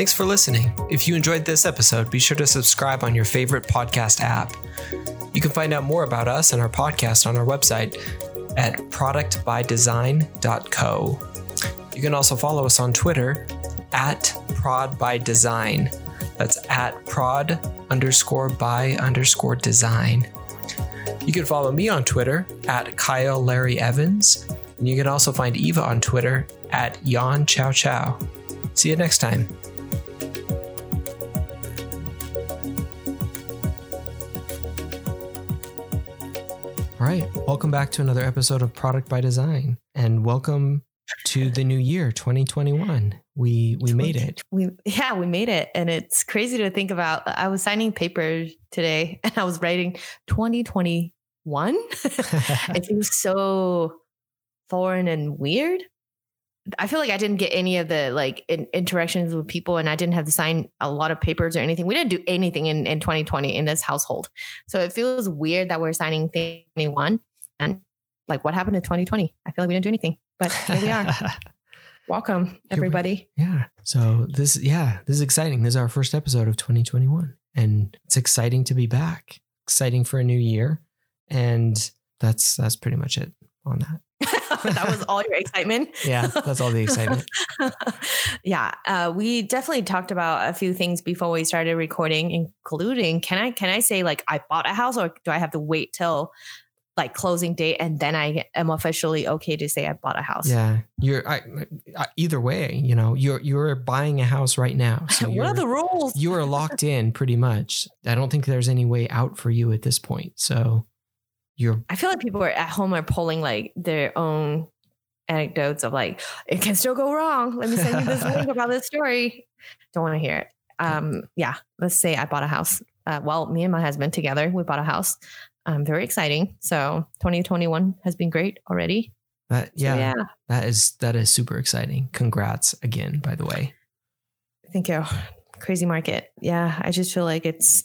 Thanks for listening. If you enjoyed this episode, be sure to subscribe on your favorite podcast app. You can find out more about us and our podcast on our website at productbydesign.co. You can also follow us on Twitter at prodbydesign. That's at prod underscore by underscore design. You can follow me on Twitter at Kyle Larry Evans. And you can also find Eva on Twitter at Yan Chow Chow. See you next time. Welcome back to another episode of Product by Design, and welcome to the new year, 2021. We we made it. We yeah, we made it, and it's crazy to think about. I was signing papers today, and I was writing 2021. it seems so foreign and weird. I feel like I didn't get any of the like in, interactions with people, and I didn't have to sign a lot of papers or anything. We didn't do anything in, in 2020 in this household, so it feels weird that we're signing 21. And like, what happened in 2020? I feel like we didn't do anything, but here we are. Welcome, everybody. Yeah. So this, yeah, this is exciting. This is our first episode of 2021, and it's exciting to be back. Exciting for a new year, and that's that's pretty much it on that. that was all your excitement. yeah, that's all the excitement. yeah, uh, we definitely talked about a few things before we started recording, including can I can I say like I bought a house or do I have to wait till like closing date and then I am officially okay to say I bought a house? Yeah, you're I, I, either way. You know, you're you're buying a house right now. So what are the rules? You are locked in pretty much. I don't think there's any way out for you at this point. So you're I feel like people are at home are pulling like their own anecdotes of like it can still go wrong. Let me send you this link about this story. Don't want to hear it. Um, yeah, let's say I bought a house. Uh, well, me and my husband together, we bought a house. Um, very exciting. So 2021 has been great already. That yeah, so, yeah, that is that is super exciting. Congrats again, by the way. Thank you. Crazy market. Yeah, I just feel like it's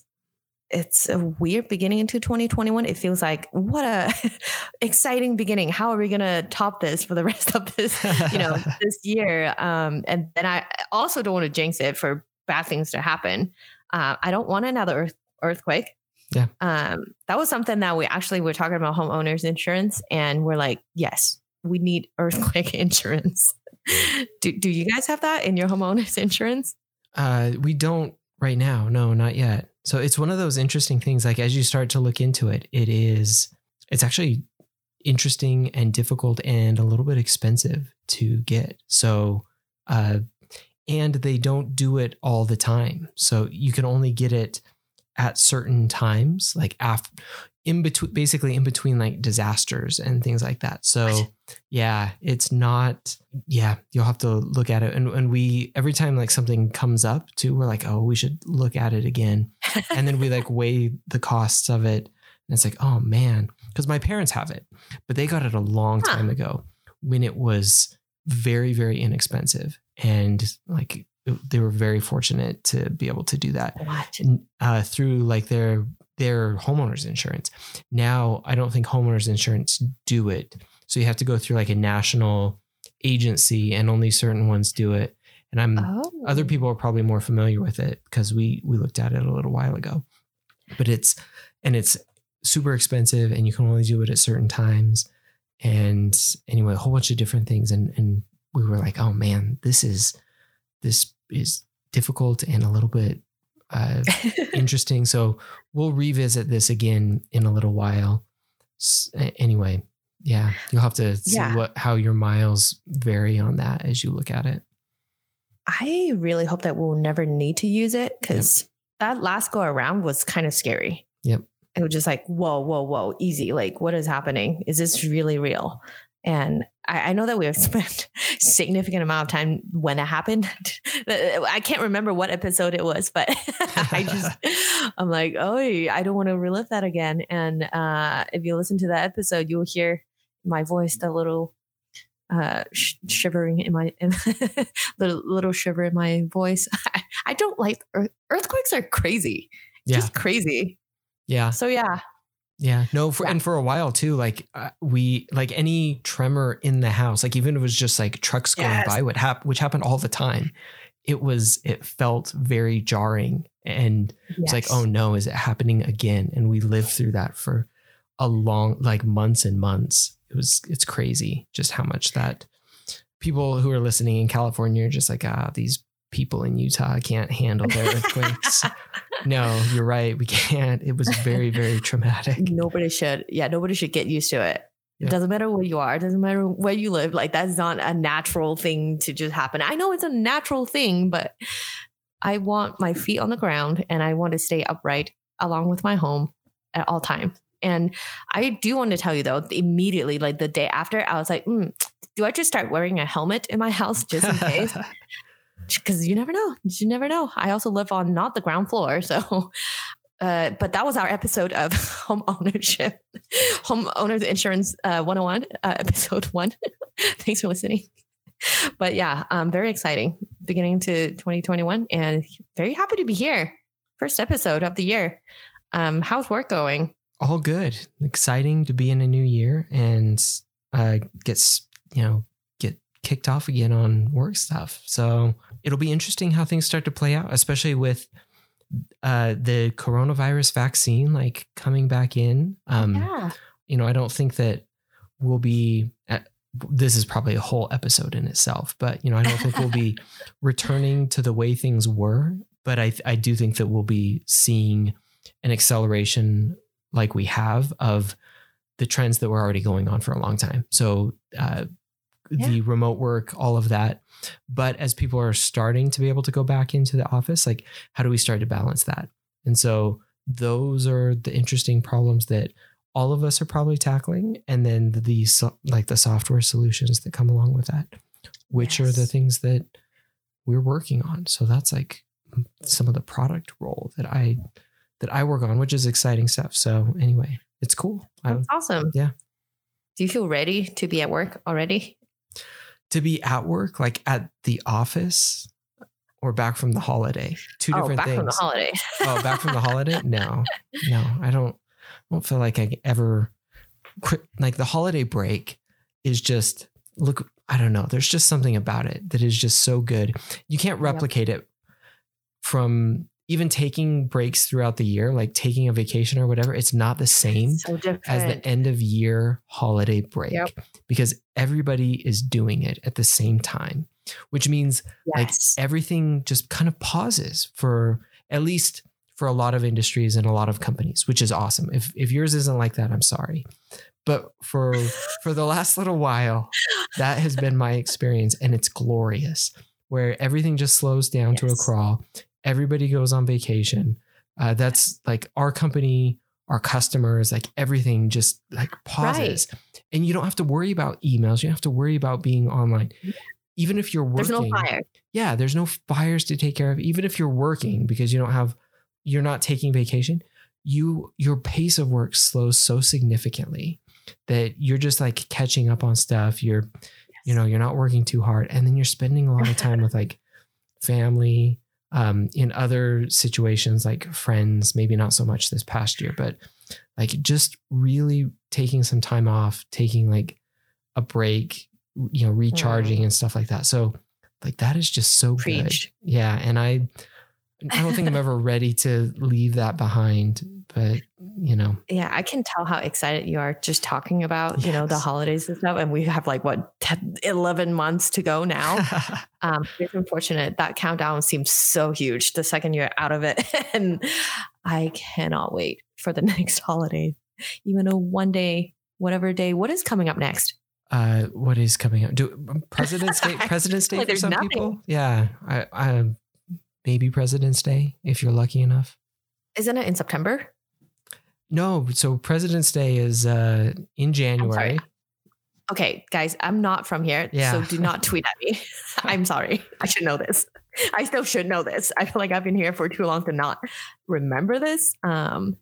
it's a weird beginning into 2021. It feels like what a exciting beginning. How are we going to top this for the rest of this, you know, this year? Um, and then I also don't want to jinx it for bad things to happen. Uh, I don't want another earth, earthquake. Yeah. Um, that was something that we actually were talking about homeowners insurance, and we're like, yes, we need earthquake insurance. do Do you guys have that in your homeowners insurance? Uh, we don't right now. No, not yet. So it's one of those interesting things. Like as you start to look into it, it is it's actually interesting and difficult and a little bit expensive to get. So uh and they don't do it all the time. So you can only get it at certain times, like after in between basically in between like disasters and things like that. So yeah, it's not yeah, you'll have to look at it. And and we every time like something comes up too, we're like, oh, we should look at it again. and then we like weigh the costs of it. And it's like, oh man. Because my parents have it, but they got it a long huh. time ago when it was very, very inexpensive. And like they were very fortunate to be able to do that uh, through like their their homeowners insurance. Now, I don't think homeowners insurance do it. So you have to go through like a national agency and only certain ones do it. And I'm oh. other people are probably more familiar with it because we we looked at it a little while ago. But it's and it's super expensive and you can only do it at certain times. And anyway, a whole bunch of different things. And and we were like, oh man, this is this is difficult and a little bit uh, interesting. So we'll revisit this again in a little while. S- anyway, yeah, you'll have to see yeah. what how your miles vary on that as you look at it. I really hope that we'll never need to use it because yep. that last go around was kind of scary. Yep. It was just like, whoa, whoa, whoa, easy. Like, what is happening? Is this really real? And I, I know that we have spent significant amount of time when it happened. I can't remember what episode it was, but I just I'm like, oh, I don't want to relive that again. And uh, if you listen to that episode, you'll hear my voice, the little uh, sh- shivering in my in little little shiver in my voice. I, I don't like earth- earthquakes are crazy, yeah. just crazy. Yeah. So yeah, yeah, no, for, and for a while too, like uh, we like any tremor in the house, like even if it was just like trucks going yes. by, would happen, which happened all the time. it was it felt very jarring and it's like oh no is it happening again and we lived through that for a long like months and months it was it's crazy just how much that people who are listening in california are just like ah these people in utah. Can't handle their earthquakes. No you're right. We can't. It was very very traumatic. Nobody should. Yeah nobody should get used to it. Yeah. it doesn't matter where you are. It doesn't matter where you live. Like that's not a natural thing to just happen. I know it's a natural thing but i want my feet on the ground and i want to stay upright along with my home at all times and i do want to tell you though immediately like the day after i was like mm, do i just start wearing a helmet in my house just in case because you never know. You never know. I also live on not the ground floor, so. Uh, but that was our episode of home ownership, home owners insurance uh, 101, uh, episode one. Thanks for listening. But yeah, um, very exciting beginning to 2021 and very happy to be here. First episode of the year. Um, how's work going? all good exciting to be in a new year and uh gets you know get kicked off again on work stuff so it'll be interesting how things start to play out especially with uh the coronavirus vaccine like coming back in um yeah. you know i don't think that we'll be at, this is probably a whole episode in itself but you know i don't think we'll be returning to the way things were but i i do think that we'll be seeing an acceleration like we have of the trends that were already going on for a long time so uh the remote work all of that. But as people are starting to be able to go back into the office like how do we start to balance that? And so those are the interesting problems that all of us are probably tackling and then the so- like the software solutions that come along with that which are the things that we're working on. So that's like some of the product role that i that i work on which is exciting stuff. So anyway it's cool. I, That's awesome. yeah. Do you feel ready to be at work already? To be at work like at the office or back from the holiday two oh, different back things from the holiday. oh, back from the holiday? No, no, I don't. I don't feel like I ever quit. Like the holiday break is just look. I don't know. There's just something about it that is just so good. You can't replicate it from even taking breaks throughout the year, like taking a vacation or whatever. It's not the same so as the end of year holiday break Yep. because everybody is doing it at the same time, which means like everything just kind of pauses for at least for a lot of industries and a lot of companies, which is awesome. If if yours isn't like that, I'm sorry. But for for the last little while, that has been my experience and it's glorious where everything just slows down to a crawl. Everybody goes on vacation. Uh, that's like our company, our customers, like everything just like pauses. And you don't have to worry about emails. You don't have to worry about being online. Even if you're working, There's no fire. yeah, there's no fires to take care of. Even if you're working because you don't have, you're not taking vacation, you your pace of work slows so significantly that you're just like catching up on stuff. You're, you know, you're not working too hard, and then you're spending a lot of time with like family. Um, in other situations like friends, maybe not so much this past year, but like just really taking some time off, taking like a break, you know, recharging and stuff like that. So like that is just so Preach. good. Yeah. And I I don't think I'm ever ready to leave that behind, but you know, Yeah, I can tell how excited you are just talking about, you know, the holidays and stuff. And we have like what 10, 11 months to go now. um, it's unfortunate that countdown seems so huge the second you're out of it. and I cannot wait for the next holiday. Even though one day, whatever day, what is coming up next? uh what is coming up? Do President's Day President's Day Like, for some nothing. people? Yeah. I I maybe President's Day if you're lucky enough. Isn't it in September? No, so President's Day is uh in January. Okay, guys, I'm not from here. Yeah. So do not tweet at me. I'm sorry. I should know this. I still should know this. I feel like I've been here for too long to not remember this. Um,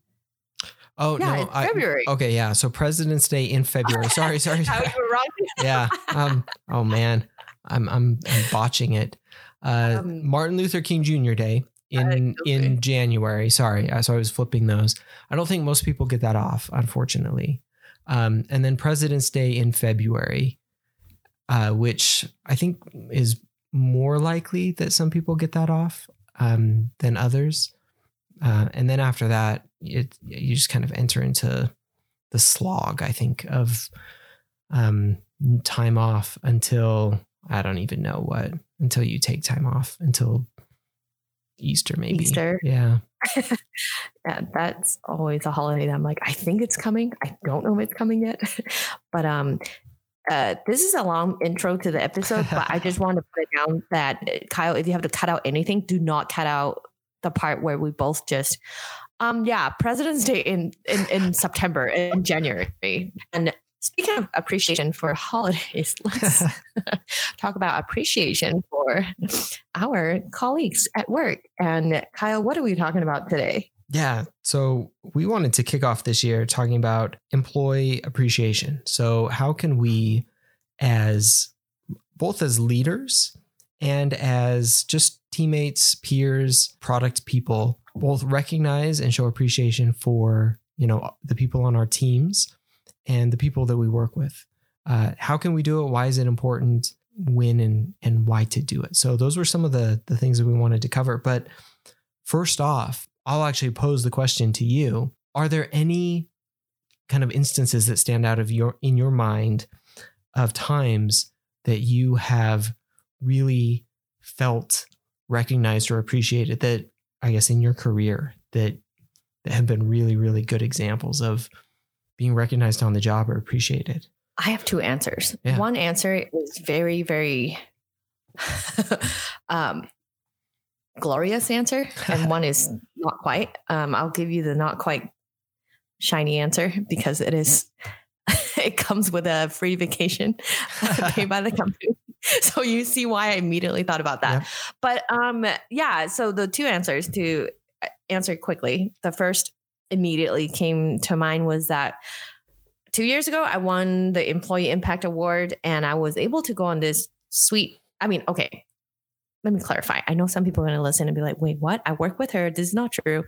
Oh yeah, no, I, February. okay, yeah. So President's Day in February. Sorry, sorry. Sorry. yeah. Um. Oh man, I'm I'm, I'm botching it. Uh, Um, Martin Luther King Jr. Day in okay. in January. Sorry, so I was flipping those. I don't think most people get that off, unfortunately. Um, and then President's Day in February, uh, which I think is more likely that some people get that off um, than others. Uh, and then after that, it, you just kind of enter into the slog, I think, of um, time off until I don't even know what, until you take time off, until Easter, maybe. Easter. Yeah. yeah, that's always a holiday that I'm like, I think it's coming. I don't know if it's coming yet. but um uh, this is a long intro to the episode, but I just want to put it down that uh, Kyle, if you have to cut out anything, do not cut out the part where we both just, um, yeah, President's Day in in, in September in January. And speaking of appreciation for holidays, let's talk about appreciation for our colleagues at work. And Kyle, what are we talking about today? Yeah. So we wanted to kick off this year talking about employee appreciation. So, how can we, as both as leaders and as just teammates, peers, product people, both recognize and show appreciation for, you know, the people on our teams and the people that we work with? Uh, how can we do it? Why is it important? When and and why to do it? So those were some of the the things that we wanted to cover. But first off, I'll actually pose the question to you. Are there any kind of instances that stand out of your in your mind of times that you have really felt recognized or appreciated that I guess in your career that that have been really really good examples of being recognized on the job or appreciated? I have two answers. Yeah. One answer is very very um glorious answer, and one is not quite. Um, I'll give you the not quite shiny answer because it is. it comes with a free vacation paid by the company. So you see why I immediately thought about that. Yeah. But um, yeah. So the two answers to uh, answer quickly. The first immediately came to mind was that two years ago I won the Employee Impact Award, and I was able to go on this sweet. I mean, okay, let me clarify. I know some people are going to listen and be like, wait, what? I work with her. This is not true.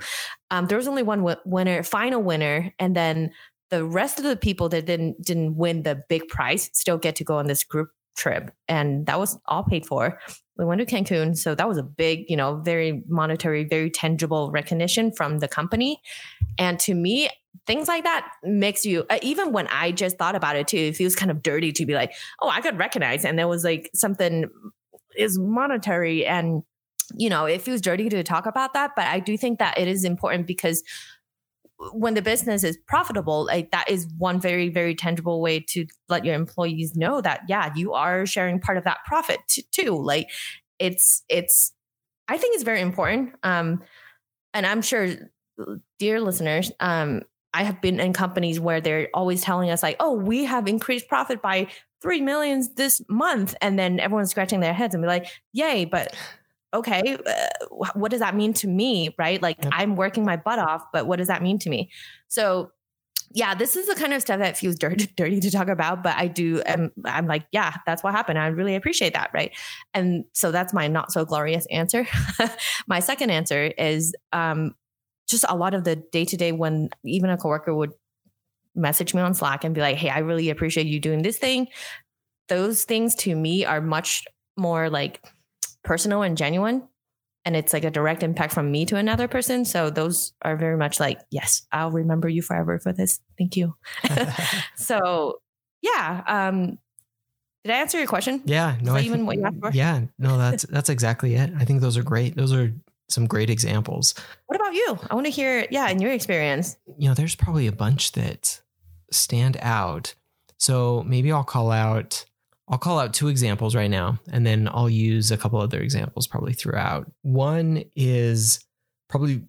Um, there was only one w- winner, final winner. And then the rest of the people that didn't, didn't win the big prize still get to go on this group trip. And that was all paid for. We went to Cancun. So that was a big, you know, very monetary, very tangible recognition from the company. And to me, things like that makes you uh, even when i just thought about it too it feels kind of dirty to be like oh i got recognized and there was like something is monetary and you know it feels dirty to talk about that but i do think that it is important because when the business is profitable like that is one very very tangible way to let your employees know that yeah you are sharing part of that profit too. Like it's it's i think it's very important um and i'm sure dear listeners um i have been in companies where they're always telling us like oh we have increased profit by three millions this month and then everyone's scratching their heads and be like yay but okay uh, what does that mean to me right? Like Yep. i'm working my butt off but what does that mean to me? So yeah this is the kind of stuff that feels dirty, dirty to talk about but i do I'm, I'm like yeah that's what happened. I really appreciate that right? And so that's my not so glorious answer. My second answer is um just a lot of the day to day when even a coworker would message me on Slack and be like, hey, I really appreciate you doing this thing. Those things to me are much more like personal and genuine. And it's like a direct impact from me to another person. So those are very much like, yes, I'll remember you forever for this. Thank you. so yeah. Um, did I answer your question? yeah, no, even think- what you asked for? Yeah, no, that's that's exactly it. I think those are great. Those are some great examples. What about you? I want to hear, yeah, in your experience. you know, there's probably a bunch that stand out. So maybe I'll call out I'll call out two examples right now and then I'll use a couple other examples probably throughout. One is probably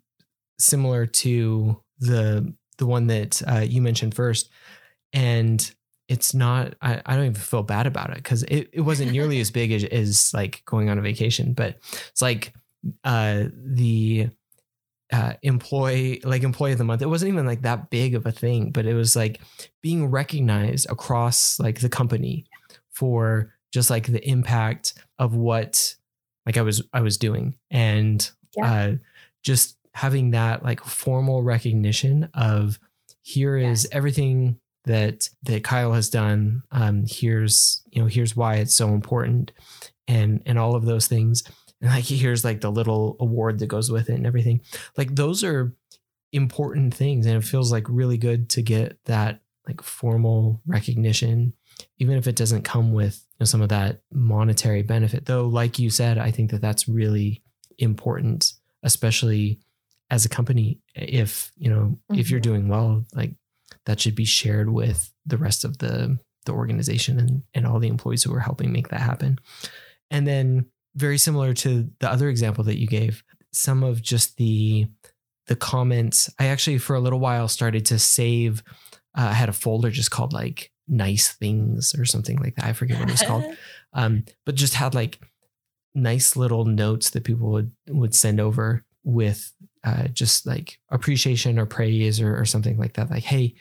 similar to the the one that uh, you mentioned first and it's not I, I don't even feel bad about it because it, it wasn't nearly as big as, as like going on a vacation but it's like uh the uh, employee like employee of the month. It wasn't even like that big of a thing, but it was like being recognized across like the company for just like the impact of what like I was I was doing and Yeah. uh, just having that like formal recognition of here is Yes. everything that that Kyle has done. Um, here's you know here's why it's so important, and and all of those things and like here's like the little award that goes with it and everything like those are important things and it feels like really good to get that like formal recognition even if it doesn't come with you know, some of that monetary benefit though like you said i think that that's really important especially as a company if you know mm-hmm. if you're mm-hmm. doing well like that should be shared with the rest of the the organization and and all the employees who are helping make that happen and then very similar to the other example that you gave some of just the the comments i actually for a little while started to save uh, i had a folder just called like nice things or something like that. I forget what it was called. Um, but just had like nice little notes that people would would send over with uh, just like appreciation or praise or, or something like that. Like hey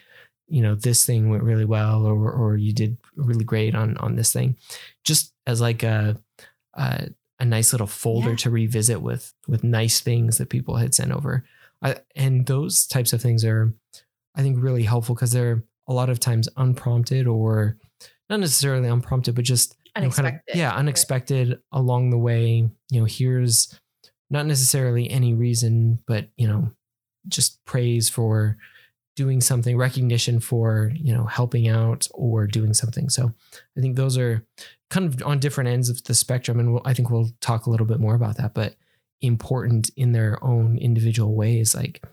you know this thing went really well or or you did really great on on this thing. Just as like a a, a nice little folder yeah. to revisit with with nice things that people had sent over. I, and those types of things are i think really helpful because they're a lot of times unprompted or not necessarily unprompted but just unexpected. Know, kind of, yeah unexpected right. along the way you know here's not necessarily any reason but you know just praise for doing something recognition for you know helping out or doing something so i think those are kind of on different ends of the spectrum and we'll, i think we'll talk a little bit more about that but important in their own individual ways like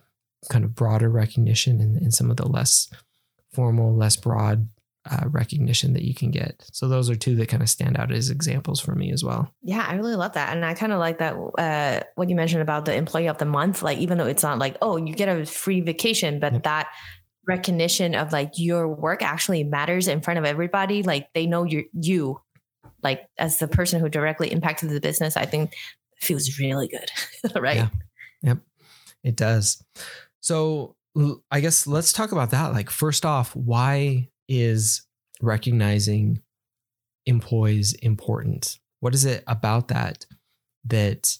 kind of broader recognition and, and some of the less formal less broad uh, recognition that you can get. So those are two that kind of stand out as examples for me as well. Yeah, I really love that, and I kind of like that uh, what you mentioned about the employee of the month. Like even though it's not like oh you get a free vacation, but yep. that recognition of like your work actually matters in front of everybody. Like they know you you like as the person who directly impacted the business. I think feels really good, right? Yeah. Yep, it does. So I guess let's talk about that. Like first off, why is recognizing employees important? What is it about that that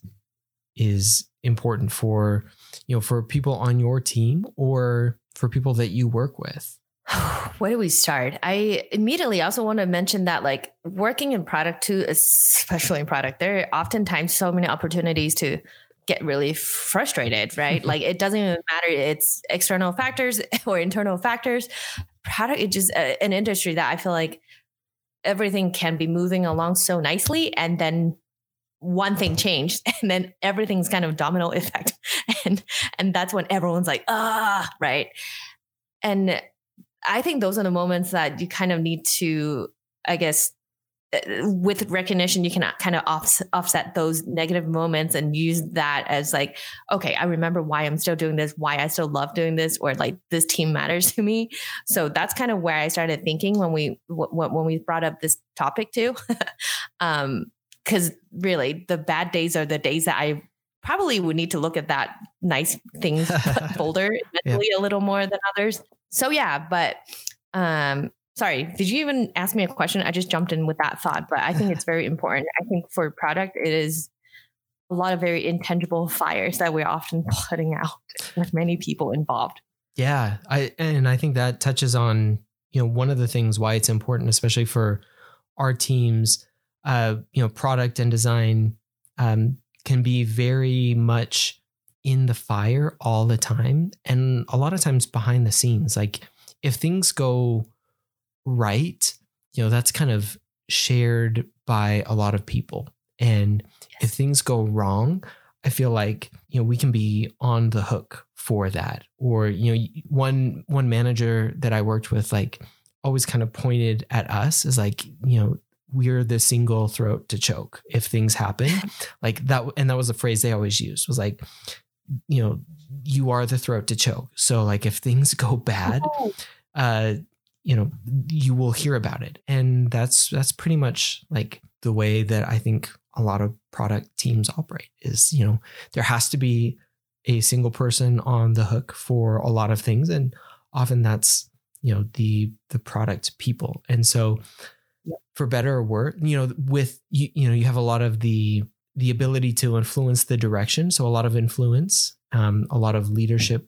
is important for you know for people on your team or for people that you work with? Where do we start? I immediately also want to mention that like working in product too, especially in product, there are oftentimes so many opportunities to get really frustrated, right? like it doesn't even matter. It's external factors or internal factors product it's just uh, an industry that I feel like everything can be moving along so nicely and then one thing changed and then everything's kind of domino effect and and that's when everyone's like ah right and i think those are the moments that you kind of need to i guess with recognition, you can kind of off, offset those negative moments and use that as like, okay, I remember why I'm still doing this, why I still love doing this, or like this team matters to me. So that's kind of where I started thinking when we when we brought up this topic too, um, because really the bad days are the days that I probably would need to look at that nice things folder mentally yeah. a little more than others. So yeah, but um sorry, did you even ask me a question? I just jumped in with that thought, but I think it's very important. I think for product, it is a lot of very intangible fires that we're often putting out with many people involved. Yeah, I and I think that touches on you know one of the things why it's important, especially for our teams. Uh, you know, product and design um, can be very much in the fire all the time, and a lot of times behind the scenes. Like if things go right, you know, that's kind of shared by a lot of people. And yes. if things go wrong, I feel like, you know, we can be on the hook for that. Or, you know, one one manager that I worked with like always kind of pointed at us as like, you know, we're the single throat to choke if things happen. like that and that was a phrase they always used was like, you know, you are the throat to choke. So like if things go bad, oh. uh you know you will hear about it. And that's that's pretty much like the way that i think a lot of product teams operate is you know there has to be a single person on the hook for a lot of things. And often that's you know the the product people. And so for better or worse you know with you, you know you have a lot of the the ability to influence the direction. So a lot of influence um, a lot of leadership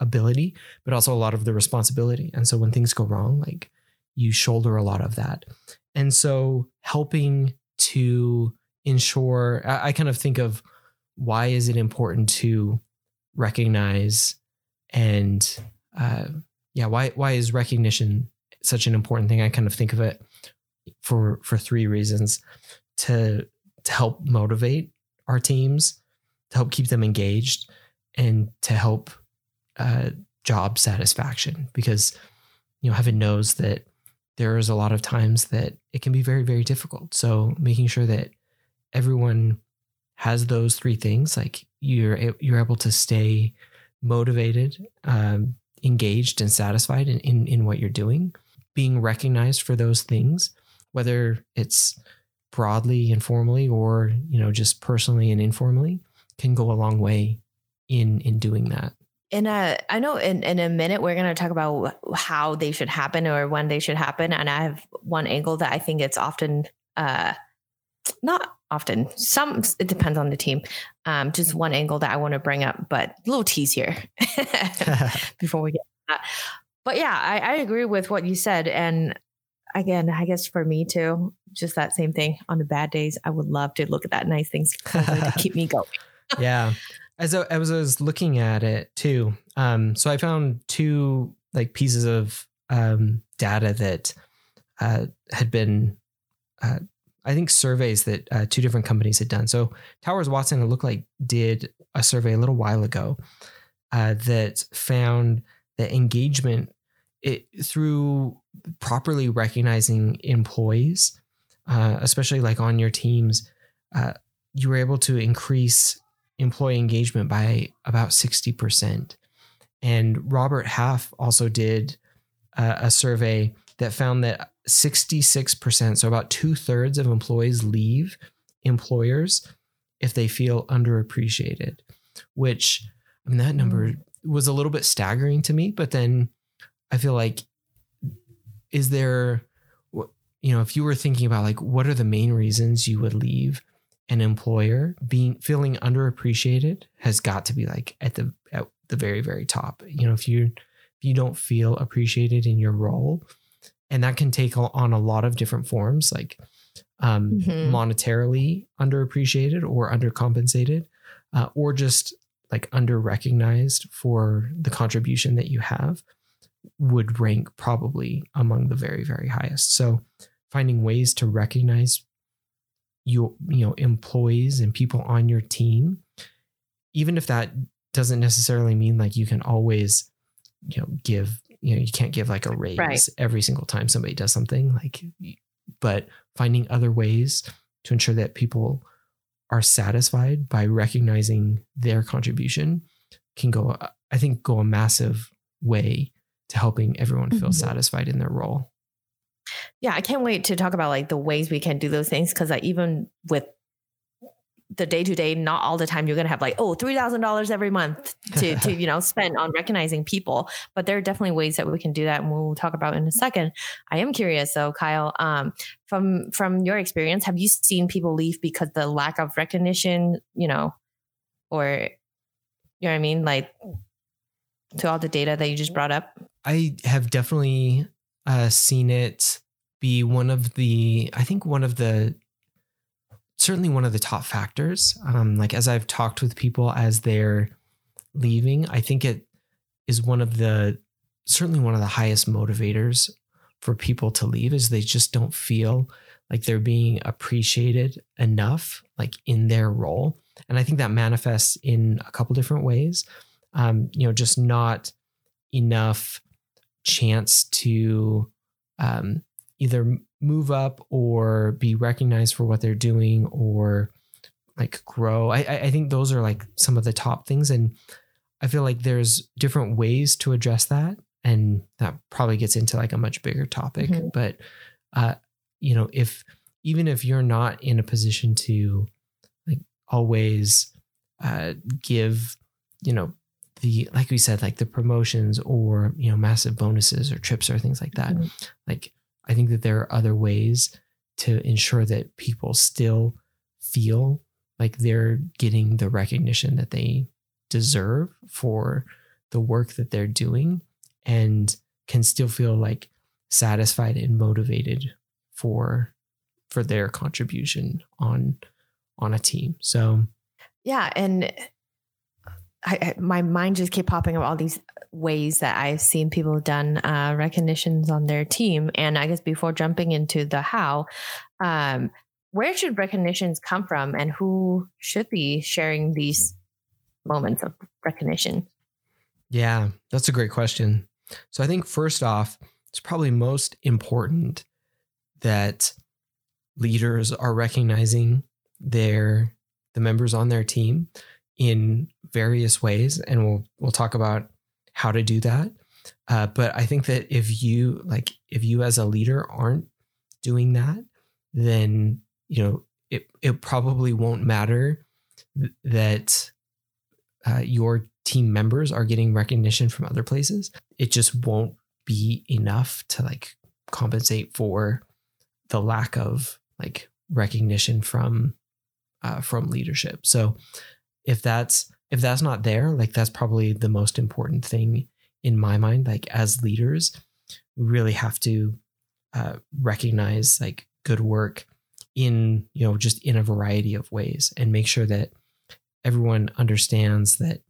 ability, but also a lot of the responsibility. And so when things go wrong, like you shoulder a lot of that. And so helping to ensure I, I kind of think of why is it important to recognize and uh, yeah why why is recognition such an important thing i kind of think of it for for three reasons to to help motivate our teams to help keep them engaged and to help uh, job satisfaction because you know heaven knows that there is a lot of times that it can be very very difficult. So making sure that everyone has those three things like you're you're able to stay motivated um, engaged and satisfied in, in in what you're doing being recognized for those things whether it's broadly informally or you know just personally and informally can go a long way in in doing that in a i know in, in a minute we're going to talk about how they should happen or when they should happen. And i have one angle that i think it's often uh not often some it depends on the team. Um just one angle that i want to bring up but a little tease here before we get that. But yeah I, I agree with what you said. And again i guess for me too just that same thing. On the bad days i would love to look at that nice things to keep me going. Yeah as I, as I was looking at it too um so i found two like pieces of um data that uh had been uh I think surveys that uh, two different companies had done. So Towers Watson, it looked like did a survey a little while ago uh, that found that engagement it, through properly recognizing employees, uh, especially like on your teams, uh, you were able to increase employee engagement by about sixty percent. And Robert Half also did uh, a survey that found that 66%, so about two thirds of employees leave employers if they feel underappreciated, which I mean, that number was a little bit staggering to me. But then I feel like, is there, you know, if you were thinking about like, what are the main reasons you would leave an employer being feeling underappreciated has got to be like at the, at the very, very top. You know, if you, if you don't feel appreciated in your role, and that can take on a lot of different forms like um, mm-hmm. monetarily underappreciated or undercompensated uh, or just like under recognized for the contribution that you have would rank probably among the very very highest so finding ways to recognize your you know employees and people on your team even if that doesn't necessarily mean like you can always you know give you know you can't give like a raise right. every single time somebody does something like but finding other ways to ensure that people are satisfied by recognizing their contribution can go i think go a massive way to helping everyone feel mm-hmm. satisfied in their role yeah i can't wait to talk about like the ways we can do those things because like even with the day to day, not all the time you're going to have like, oh, $3,000 every month to, to, you know, spend on recognizing people. But there are definitely ways that we can do that. And we'll talk about in a second. I am curious though, Kyle, um, from, from your experience, have you seen people leave because the lack of recognition, you know, or, you know what I mean? Like to all the data that you just brought up? I have definitely uh, seen it be one of the, I think one of the certainly one of the top factors. Um, like as I've talked with people as they're leaving, I think it is one of the certainly one of the highest motivators for people to leave is they just don't feel like they're being appreciated enough like in their role and i think that manifests in a couple different ways um, you know just not enough chance to um, either move up or be recognized for what they're doing or like grow. I, I think those are like some of the top things. And I feel like there's different ways to address that. And that probably gets into like a much bigger topic. Mm-hmm. But, uh, you know, if even if you're not in a position to like always uh, give, you know, the like we said, like the promotions or you know massive bonuses or trips or things like that, mm-hmm. like I think that there are other ways to ensure that people still feel like they're getting the recognition that they deserve for the work that they're doing and can still feel like satisfied and motivated for for their contribution on on a team. So yeah, and I, my mind just keep popping up all these ways that I've seen people done uh, recognitions on their team. And I guess before jumping into the how, um, where should recognitions come from, and who should be sharing these moments of recognition? Yeah, that's a great question. So I think first off, it's probably most important that leaders are recognizing their the members on their team in various ways and we'll we'll talk about how to do that uh, but i think that if you like if you as a leader aren't doing that then you know it, it probably won't matter that uh, your team members are getting recognition from other places it just won't be enough to like compensate for the lack of like recognition from uh, from leadership. So if that's if that's not there, like that's probably the most important thing in my mind. Like as leaders, we really have to uh, recognize like good work in you know just in a variety of ways and make sure that everyone understands that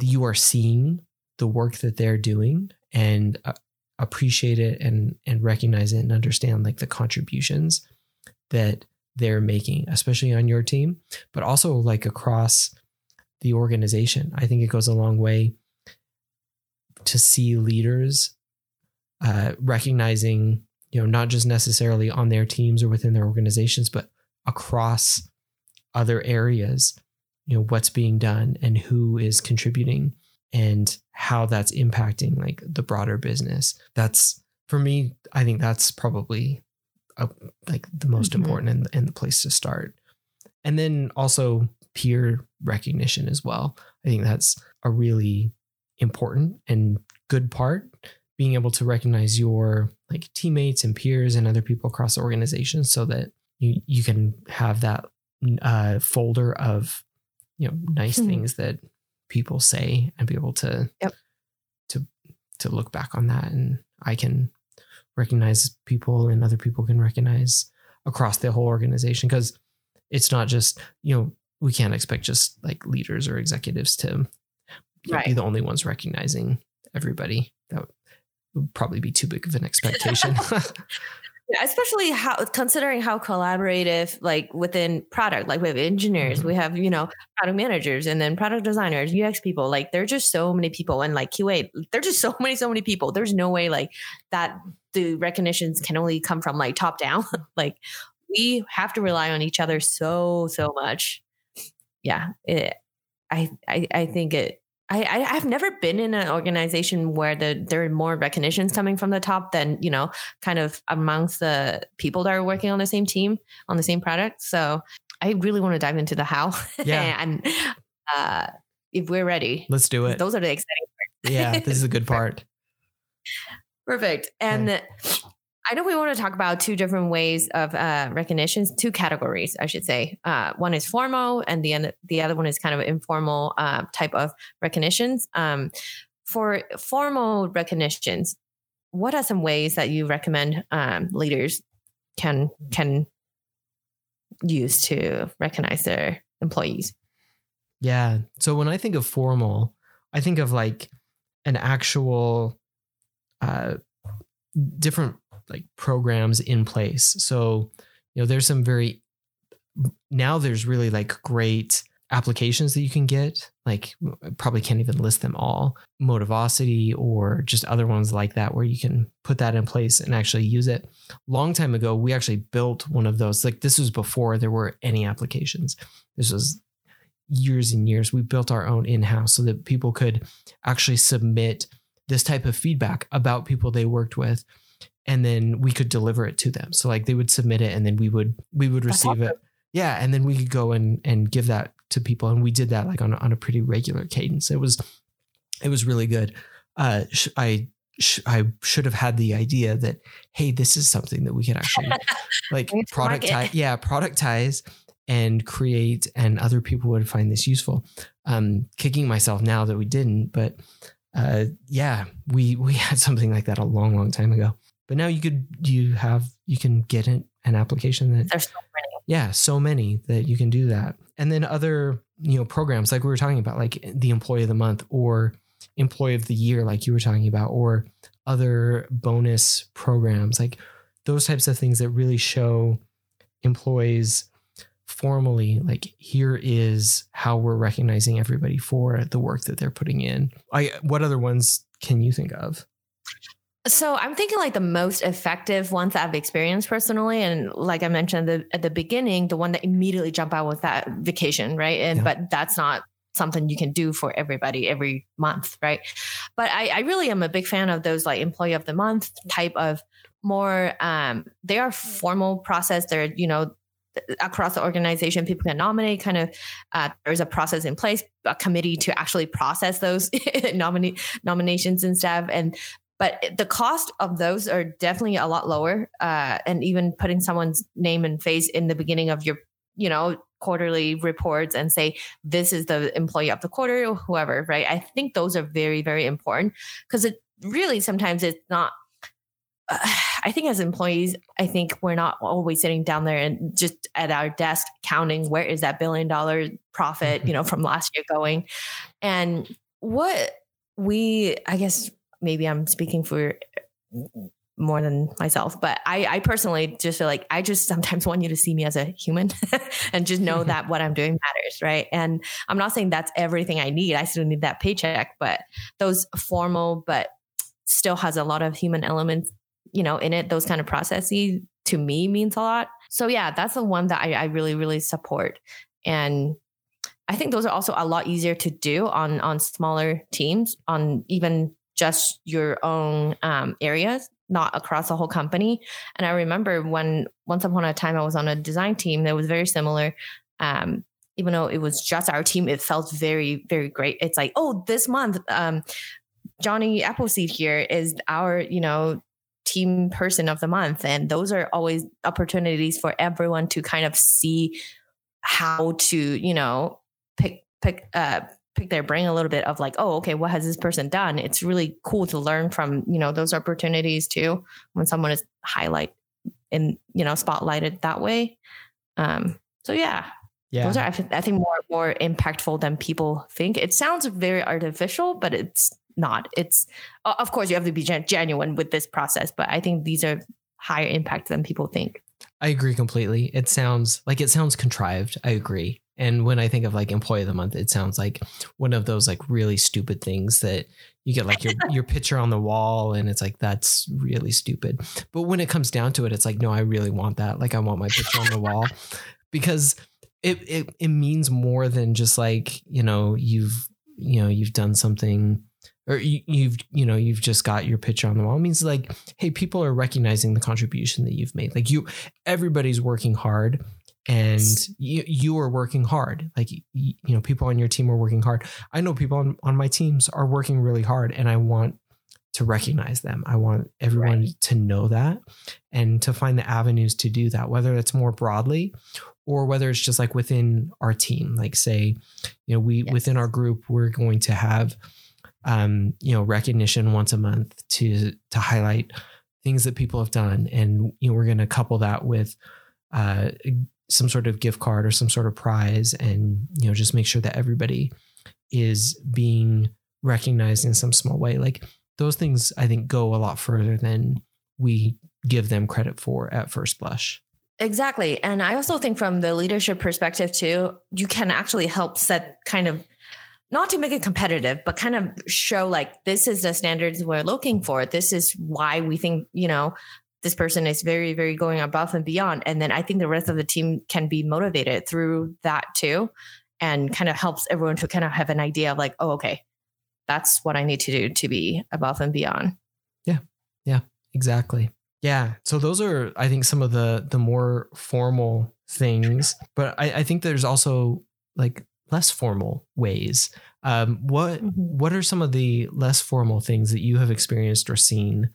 you are seeing the work that they're doing and uh, appreciate it and and recognize it and understand like the contributions that they're making, especially on your team, but also like across the organization. I think it goes a long way to see leaders uh, recognizing, you know, not just necessarily on their teams or within their organizations, but across other areas, you know, what's being done and who is contributing and how that's impacting like the broader business. That's for me, I think that's probably a, like the most mm-hmm. important and, and the place to start. And then also peer recognition as well. I think that's a really important and good part being able to recognize your like teammates and peers and other people across the organization so that you you can have that uh, folder of you know nice mm-hmm. things that people say and be able to yep. to to look back on that and I can recognize people and other people can recognize across the whole organization because it's not just you know we can't expect just like leaders or executives to right. be the only ones recognizing everybody. That would probably be too big of an expectation. Yeah, especially how considering how collaborative like within product like we have engineers mm-hmm. we have you know product managers and then product designers ux people like there are just so many people and like qa there's just so many so many people. There's no way like that the recognitions can only come from like top down. Like we have to rely on each other so so much yeah it, I, I i think it I, I have never been in an organization where the there are more recognitions coming from the top than you know kind of amongst the people that are working on the same team on the same product. So I really want to dive into the how. Yeah. and uh, if we're ready, let's do it. Those are the exciting parts. yeah, this is a good part. Perfect. And okay. I know we want to talk about two different ways of uh, recognitions, two categories, I should say. Uh, one is formal, and the the other one is kind of informal uh, type of recognitions. Um, for formal recognitions, what are some ways that you recommend um, leaders can can use to recognize their employees? Yeah. So when I think of formal, I think of like an actual uh, different like programs in place. So, you know, there's some very now there's really like great applications that you can get. Like probably can't even list them all. Motivosity or just other ones like that where you can put that in place and actually use it. Long time ago, we actually built one of those. Like this was before there were any applications. This was years and years. We built our own in-house so that people could actually submit this type of feedback about people they worked with and then we could deliver it to them. So like they would submit it and then we would we would receive it. Yeah, and then we could go and and give that to people and we did that like on on a pretty regular cadence. It was it was really good. Uh sh- I sh- I should have had the idea that hey, this is something that we could actually like productize yeah, productize and create and other people would find this useful. Um kicking myself now that we didn't, but uh yeah, we we had something like that a long long time ago. But now you could you have you can get an, an application that there's so many. yeah, so many that you can do that. And then other, you know, programs like we were talking about, like the employee of the month or employee of the year, like you were talking about, or other bonus programs, like those types of things that really show employees formally like here is how we're recognizing everybody for the work that they're putting in i what other ones can you think of so I'm thinking like the most effective ones that I've experienced personally, and like I mentioned the, at the beginning, the one that immediately jumped out was that vacation, right? And yeah. but that's not something you can do for everybody every month, right? But I, I really am a big fan of those like employee of the month type of more. Um, they are formal process. They're you know across the organization people can nominate kind of uh, there's a process in place a committee to actually process those nominate nominations and stuff and but the cost of those are definitely a lot lower uh, and even putting someone's name and face in the beginning of your you know quarterly reports and say this is the employee of the quarter or whoever right i think those are very very important because it really sometimes it's not I think as employees, I think we're not always sitting down there and just at our desk counting where is that billion dollar profit, you know, from last year going. And what we, I guess maybe I'm speaking for more than myself, but I, I personally just feel like I just sometimes want you to see me as a human and just know mm-hmm. that what I'm doing matters, right? And I'm not saying that's everything I need. I still need that paycheck, but those formal but still has a lot of human elements you know, in it, those kind of processes to me means a lot. So yeah, that's the one that I, I really, really support. And I think those are also a lot easier to do on on smaller teams, on even just your own um, areas, not across the whole company. And I remember when once upon a time I was on a design team that was very similar. Um, even though it was just our team, it felt very, very great. It's like, oh, this month, um, Johnny Appleseed here is our, you know, team person of the month. And those are always opportunities for everyone to kind of see how to, you know, pick, pick, uh, pick their brain a little bit of like, oh, okay, what has this person done? It's really cool to learn from, you know, those opportunities too when someone is highlight and, you know, spotlighted that way. Um, so yeah, yeah. Those are, I think, more more impactful than people think. It sounds very artificial, but it's not. It's of course you have to be gen- genuine with this process, but I think these are higher impact than people think. I agree completely. It sounds like it sounds contrived. I agree. And when I think of like employee of the month, it sounds like one of those like really stupid things that you get like your your picture on the wall and it's like that's really stupid. But when it comes down to it, it's like no, I really want that. Like I want my picture on the wall because it it it means more than just like, you know, you've you know, you've done something or you, you've you know you've just got your picture on the wall it means like hey people are recognizing the contribution that you've made like you everybody's working hard and you, you are working hard. Like you, know people on your team are working hard. I know people on, on my teams are working really hard and i want to recognize them. I want everyone right. to know that and to find the avenues to do that whether it's more broadly or whether it's just like within our team. Like say you know we yes. within our group we're going to have um, you know, recognition once a month to to highlight things that people have done, and you know, we're going to couple that with uh, some sort of gift card or some sort of prize, and you know, just make sure that everybody is being recognized in some small way. Like those things, I think, go a lot further than we give them credit for at first blush. Exactly. And I also think from the leadership perspective too, you can actually help set kind of not to make it competitive, but kind of show like this is the standards we're looking for. This is why we think, you know, this person is very, very going above and beyond. And then I think the rest of the team can be motivated through that too. And kind of helps everyone to kind of have an idea of like, oh, okay, that's what I need to do to be above and beyond. Yeah. Yeah. Exactly. Yeah. So those are, I think, some of the the more formal things. But I, I think there's also like less formal ways. Um, what mm-hmm. what are some of the less formal things that you have experienced or seen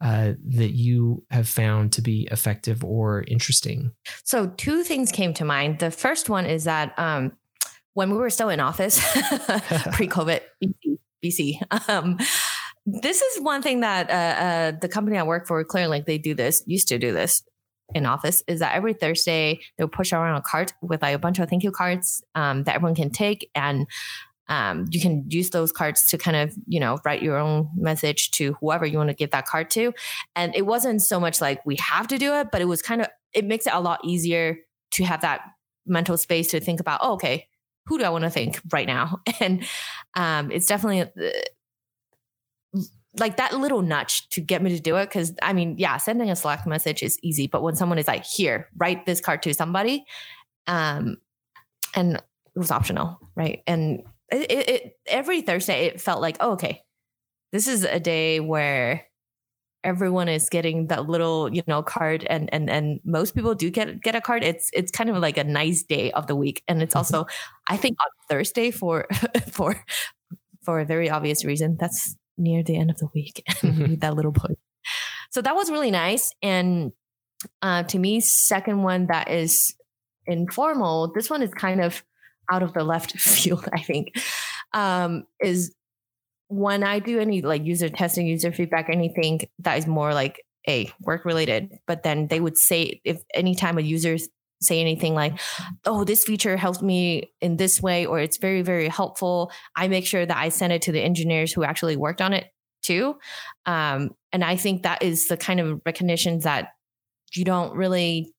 uh, that you have found to be effective or interesting? So two things came to mind. The first one is that um, when we were still in office, pre-COVID, BC. Um, this is one thing that uh, uh, the company I work for, ClearLink, they do this, used to do this in office is that every Thursday they'll push around a cart with like a bunch of thank you cards um, that everyone can take and um, you can use those cards to kind of you know write your own message to whoever you want to give that card to. And it wasn't so much like we have to do it but it was kind of it makes it a lot easier to have that mental space to think about oh, okay who do i want to thank right now? And um, it's definitely uh, like that little nudge to get me to do it because i mean yeah sending a slack message is easy but when someone is like here write this card to somebody um and it was optional right? And it, it, it, every Thursday it felt like, oh, okay, this is a day where everyone is getting that little you know card and and and most people do get get a card. It's it's kind of like a nice day of the week. And it's mm-hmm. also i think on thursday for for for a very obvious reason that's near the end of the week and we need that little push. So that was really nice. And uh, to me second one that is informal this one is kind of out of the left field, I think, um, is when I do any like user testing, user feedback, anything that is more like a work related, but then they would say if anytime a user say anything like, oh, this feature helps me in this way, or it's very, very helpful, I make sure that I send it to the engineers who actually worked on it too. Um, and I think that is the kind of recognition that you don't really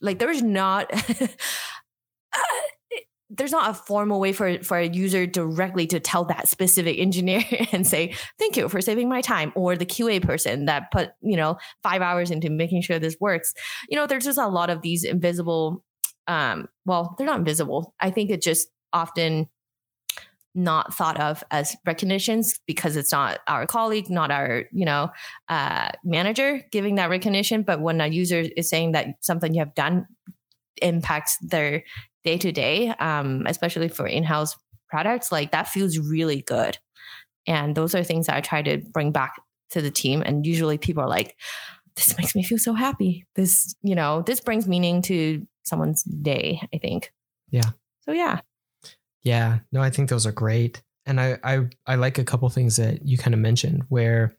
like, there's not. there's not a formal way for for a user directly to tell that specific engineer and say thank you for saving my time or the qa person that put you know five hours into making sure this works. You know there's just a lot of these invisible um well they're not invisible. I think it just often not thought of as recognitions because it's not our colleague not our you know uh, manager giving that recognition. But when a user is saying that something you have done impacts their day to day, um, especially for in house products, like that feels really good. And those are things that I try to bring back to the team. And usually people are like, this makes me feel so happy. This, you know, this brings meaning to someone's day, I think. Yeah. So yeah. Yeah. No, I think those are great. And I I, I like a couple things that you kind of mentioned where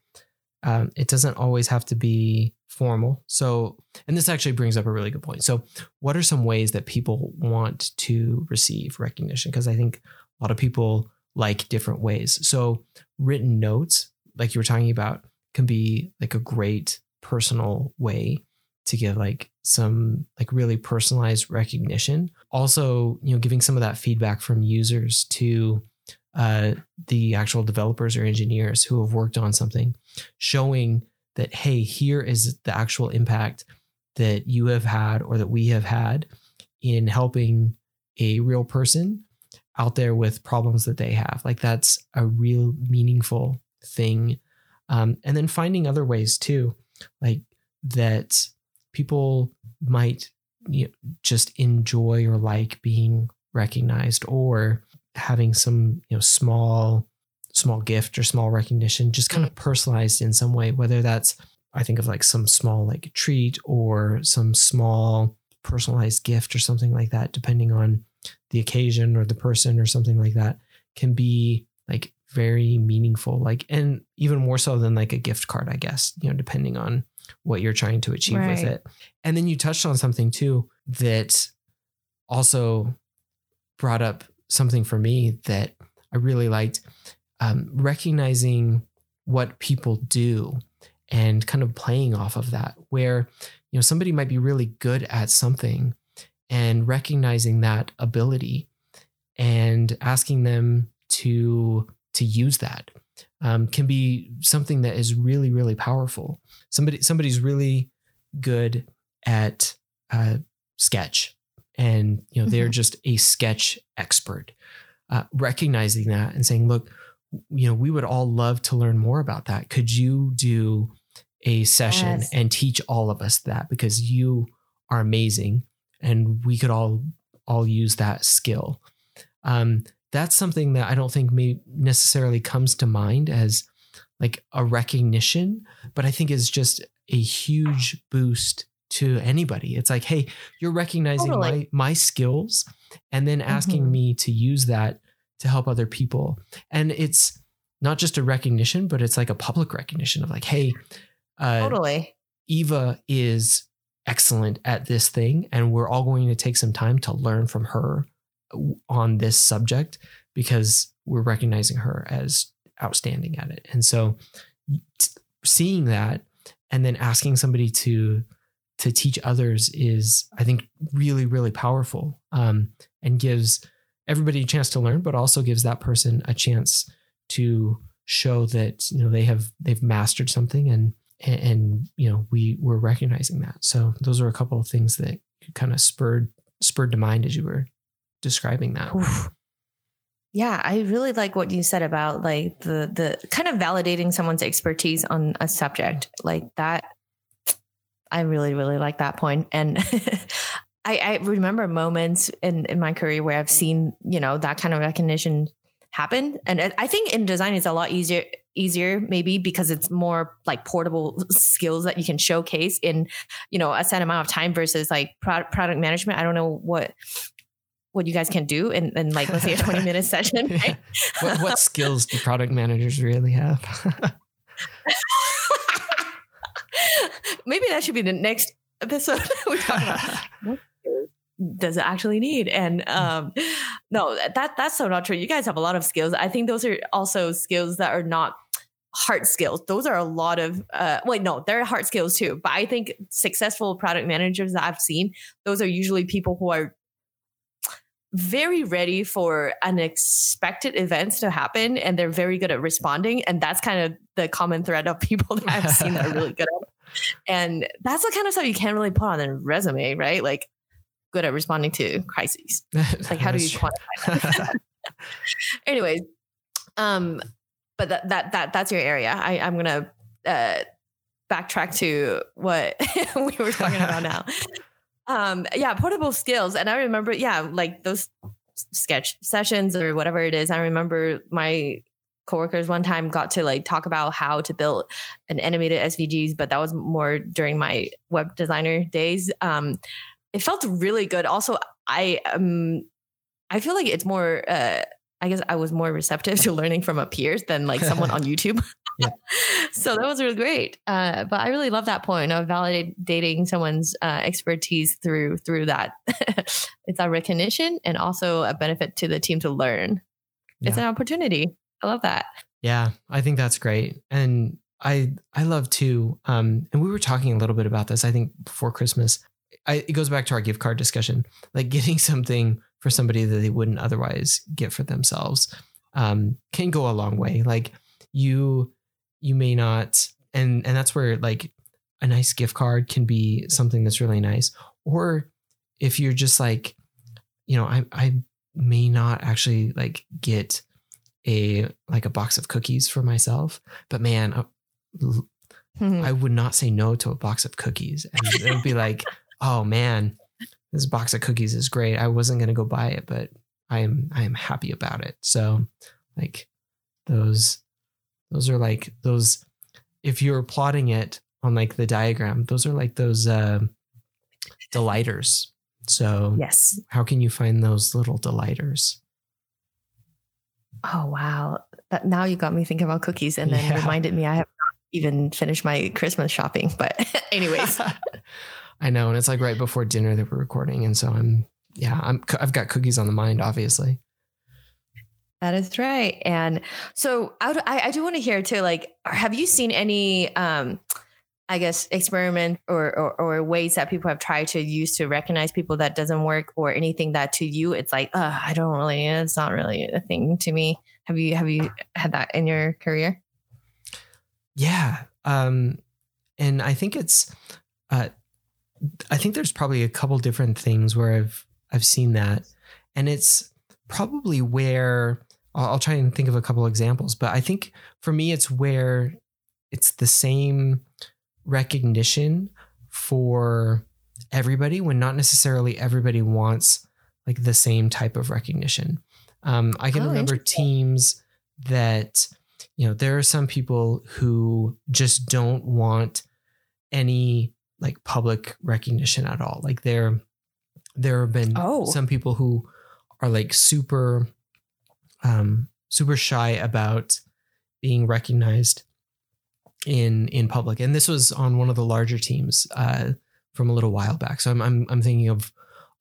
um, it doesn't always have to be formal. So, and this actually brings up a really good point. So, what are some ways that people want to receive recognition? Because I think a lot of people like different ways. So, written notes, like you were talking about, can be like a great personal way to give like some like really personalized recognition. Also, you know, giving some of that feedback from users to uh, the actual developers or engineers who have worked on something, showing that, hey, here is the actual impact that you have had or that we have had in helping a real person out there with problems that they have. Like that's a real meaningful thing. Um, and then finding other ways too, like that people might you know, just enjoy or like being recognized or having some you know small small gift or small recognition just kind of mm. personalized in some way whether that's i think of like some small like treat or some small personalized gift or something like that depending on the occasion or the person or something like that can be like very meaningful like and even more so than like a gift card i guess you know depending on what you're trying to achieve right. with it and then you touched on something too that also brought up something for me that I really liked um, recognizing what people do and kind of playing off of that where you know somebody might be really good at something and recognizing that ability and asking them to to use that um, can be something that is really really powerful somebody somebody's really good at uh, sketch and you know they're mm-hmm. just a sketch expert uh, recognizing that and saying look you know we would all love to learn more about that could you do a session yes. and teach all of us that because you are amazing and we could all all use that skill um, that's something that i don't think may necessarily comes to mind as like a recognition but i think is just a huge boost to anybody. It's like, hey, you're recognizing totally. my my skills and then asking mm-hmm. me to use that to help other people. And it's not just a recognition, but it's like a public recognition of like, hey, uh, totally. Eva is excellent at this thing and we're all going to take some time to learn from her on this subject because we're recognizing her as outstanding at it and so seeing that and then asking somebody to to teach others is i think really really powerful um, and gives everybody a chance to learn but also gives that person a chance to show that you know they have they've mastered something and and, you know we were recognizing that so those are a couple of things that kind of spurred spurred to mind as you were describing that. Yeah, I really like what you said about like the the kind of validating someone's expertise on a subject like that. I really really like that point, and I, I remember moments in in my career where I've seen you know that kind of recognition happen, and I think in design it's a lot easier easier maybe because it's more like portable skills that you can showcase in you know a set amount of time versus like product product management. I don't know what what you guys can do in, in like let's say a 20 minute session right? what, what skills do product managers really have maybe that should be the next episode we talk about does it actually need? And um no that that's so not true. You guys have a lot of skills. I think those are also skills that are not hard skills. Those are a lot of uh wait no they're hard skills too. But i think successful product managers that i've seen those are usually people who are very ready for unexpected events to happen and they're very good at responding. And that's kind of the common thread of people that i've seen that are really good at. And that's the kind of stuff you can't really put on a resume right? Like good at responding to crises. Like how do you quantify that? Anyways um but that that that that's your area. I i'm gonna uh backtrack to what we were talking about now. Um yeah portable skills. And i remember yeah like those sketch sessions or whatever it is. I remember my coworkers one time got to like talk about how to build an animated svgs but that was more during my web designer days. Um it felt really good also i um i feel like it's more uh I guess I was more receptive to learning from a peers than like someone on YouTube. so that was really great. Uh, but I really love that point of validating someone's uh, expertise through through that. it's a recognition and also a benefit to the team to learn. Yeah. It's an opportunity. I love that. Yeah, I think that's great, and I I love too. Um, and we were talking a little bit about this. I think before Christmas. I, it goes back to our gift card discussion, like getting something for somebody that they wouldn't otherwise get for themselves um, can go a long way. Like you, you may not, and and that's where like a nice gift card can be something that's really nice. Or if you're just like, you know, I I may not actually like get a like a box of cookies for myself, but man, I, mm-hmm. I would not say no to a box of cookies, and it would be like, oh man, this box of cookies is great. I wasn't going to go buy it, but I am I am happy about it. So like those those are like those if you're plotting it on like the diagram, those are like those uh delighters. So yes. How can you find those little delighters? Oh wow. That, now you got me thinking about cookies and then yeah. reminded me I have not even finished my Christmas shopping. But anyways. I know, and it's like right before dinner that we're recording, and so I'm yeah, I'm I've got cookies on the mind, obviously. That is right, and so I I, I do want to hear too. Like, have you seen any? um I guess experiment or, or, or ways that people have tried to use to recognize people that doesn't work or anything that to you it's like I don't really it's not really a thing to me. Have you have you had that in your career? Yeah, um, and I think it's uh, I think there's probably a couple different things where I've I've seen that, and it's probably where I'll, I'll try and think of a couple examples. But I think for me, it's where it's the same recognition for everybody when not necessarily everybody wants like the same type of recognition. Um, I can oh, remember teams that you know there are some people who just don't want any like public recognition at all. Like there, there have been oh. some people who are like super, um, super shy about being recognized in in public. And this was on one of the larger teams, uh, from a little while back. So I'm I'm, I'm thinking of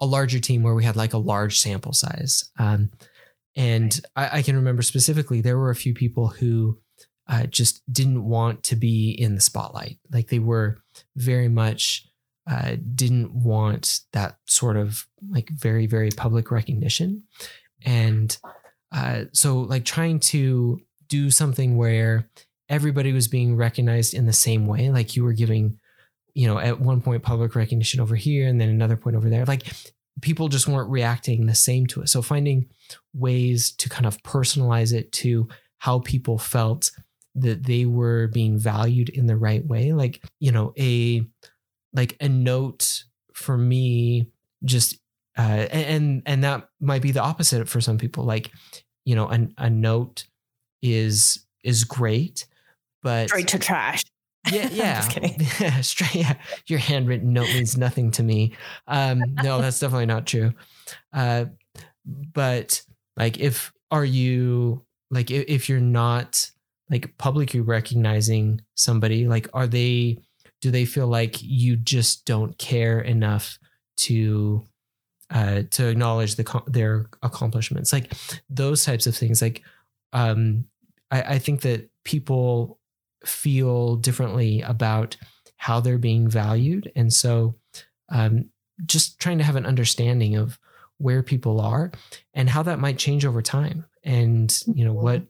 a larger team where we had like a large sample size. Um, and I, I, can remember specifically there were a few people who uh, just didn't want to be in the spotlight. Like they were very much uh, didn't want that sort of like very very public recognition, and uh, so like trying to do something where everybody was being recognized in the same way, like you were giving you know, at one point public recognition over here and then another point over there. Like people just weren't reacting the same to it. So finding ways to kind of personalize it to how people felt that they were being valued in the right way. Like, you know, a like a note for me just uh and and that might be the opposite for some people. Like, you know, a, a note is is great, but straight to trash. Yeah, yeah. yeah, straight, yeah. Your handwritten note means nothing to me. Um, no, that's definitely not true. Uh, but like, if are you like if, if you're not like publicly recognizing somebody, like, are they? Do they feel like you just don't care enough to uh, to acknowledge the their accomplishments? Like those types of things. Like, um, I, I think that people feel differently about how they're being valued. And so, um, just trying to have an understanding of where people are and how that might change over time. And, you know, what,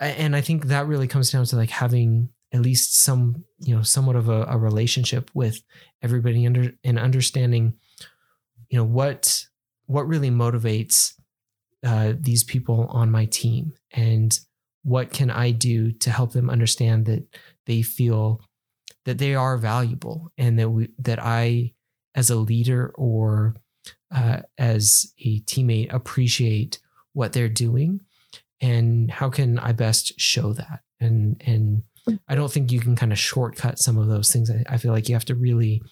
and I think that really comes down to like having at least some, you know, somewhat of a, a relationship with everybody under and understanding, you know, what, what really motivates uh, these people on my team and what can I do to help them understand that they feel that they are valuable and that we that I as a leader or uh, as a teammate appreciate what they're doing and how can I best show that and and I don't think you can kind of shortcut some of those things. I, I feel like you have to really